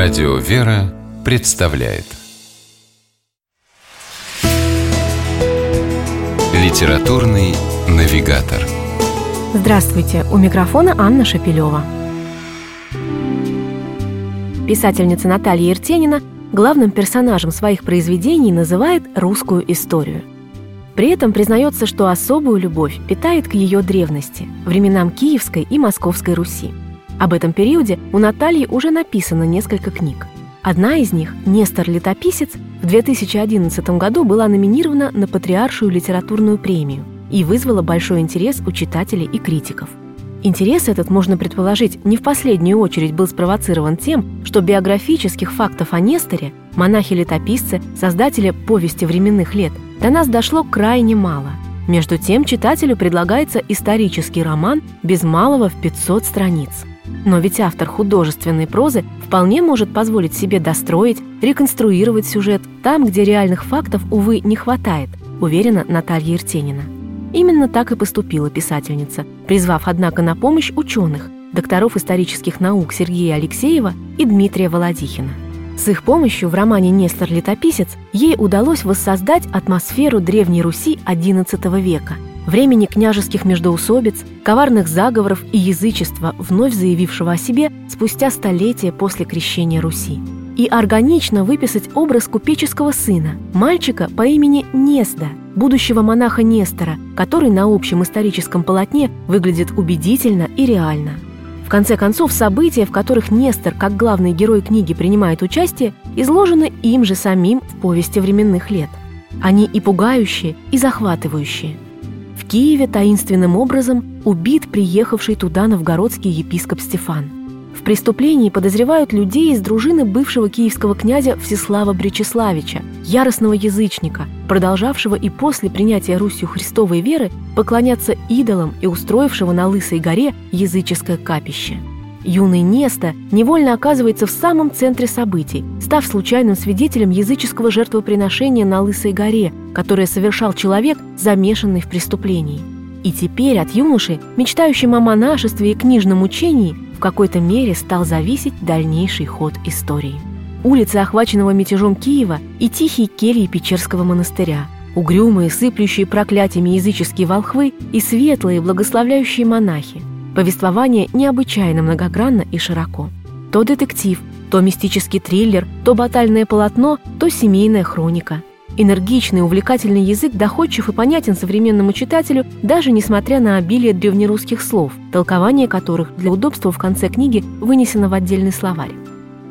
Радио «Вера» представляет Литературный навигатор Здравствуйте! У микрофона Анна Шапилева. Писательница Наталья Ертенина главным персонажем своих произведений называет русскую историю. При этом признается, что особую любовь питает к ее древности, временам Киевской и Московской Руси. Об этом периоде у Натальи уже написано несколько книг. Одна из них, «Нестор Летописец», в 2011 году была номинирована на Патриаршую литературную премию и вызвала большой интерес у читателей и критиков. Интерес этот, можно предположить, не в последнюю очередь был спровоцирован тем, что биографических фактов о Несторе, монахе-летописце, создателе «Повести временных лет», до нас дошло крайне мало. Между тем читателю предлагается исторический роман без малого в 500 страниц – но ведь автор художественной прозы вполне может позволить себе достроить, реконструировать сюжет там, где реальных фактов, увы, не хватает, уверена Наталья Иртенина. Именно так и поступила писательница, призвав, однако, на помощь ученых, докторов исторических наук Сергея Алексеева и Дмитрия Володихина. С их помощью в романе «Нестор Летописец» ей удалось воссоздать атмосферу Древней Руси XI века – времени княжеских междоусобиц, коварных заговоров и язычества, вновь заявившего о себе спустя столетия после крещения Руси. И органично выписать образ купеческого сына, мальчика по имени Несда, будущего монаха Нестора, который на общем историческом полотне выглядит убедительно и реально. В конце концов, события, в которых Нестор, как главный герой книги, принимает участие, изложены им же самим в повести временных лет. Они и пугающие, и захватывающие – Киеве таинственным образом убит приехавший туда новгородский епископ Стефан. В преступлении подозревают людей из дружины бывшего киевского князя Всеслава Бречеславича, яростного язычника, продолжавшего и после принятия Русью Христовой веры поклоняться идолам и устроившего на Лысой горе языческое капище – Юный Неста невольно оказывается в самом центре событий, став случайным свидетелем языческого жертвоприношения на Лысой горе, которое совершал человек, замешанный в преступлении. И теперь от юноши, мечтающим о монашестве и книжном учении, в какой-то мере стал зависеть дальнейший ход истории. Улицы, охваченного мятежом Киева, и тихие кельи Печерского монастыря, угрюмые, сыплющие проклятиями языческие волхвы и светлые, благословляющие монахи – Повествование необычайно многогранно и широко. То детектив, то мистический триллер, то батальное полотно, то семейная хроника. Энергичный, увлекательный язык доходчив и понятен современному читателю, даже несмотря на обилие древнерусских слов, толкование которых для удобства в конце книги вынесено в отдельный словарь.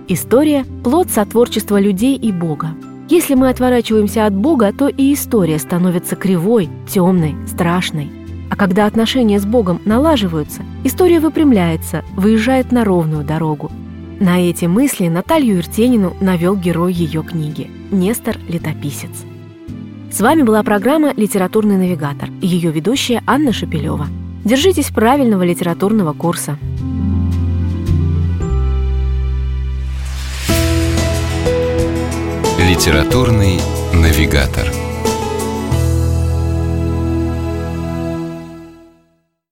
История – плод сотворчества людей и Бога. Если мы отворачиваемся от Бога, то и история становится кривой, темной, страшной. А когда отношения с Богом налаживаются, история выпрямляется, выезжает на ровную дорогу. На эти мысли Наталью Иртенину навел герой ее книги – Нестор Летописец. С вами была программа «Литературный навигатор» и ее ведущая Анна Шапилева. Держитесь правильного литературного курса. «Литературный навигатор»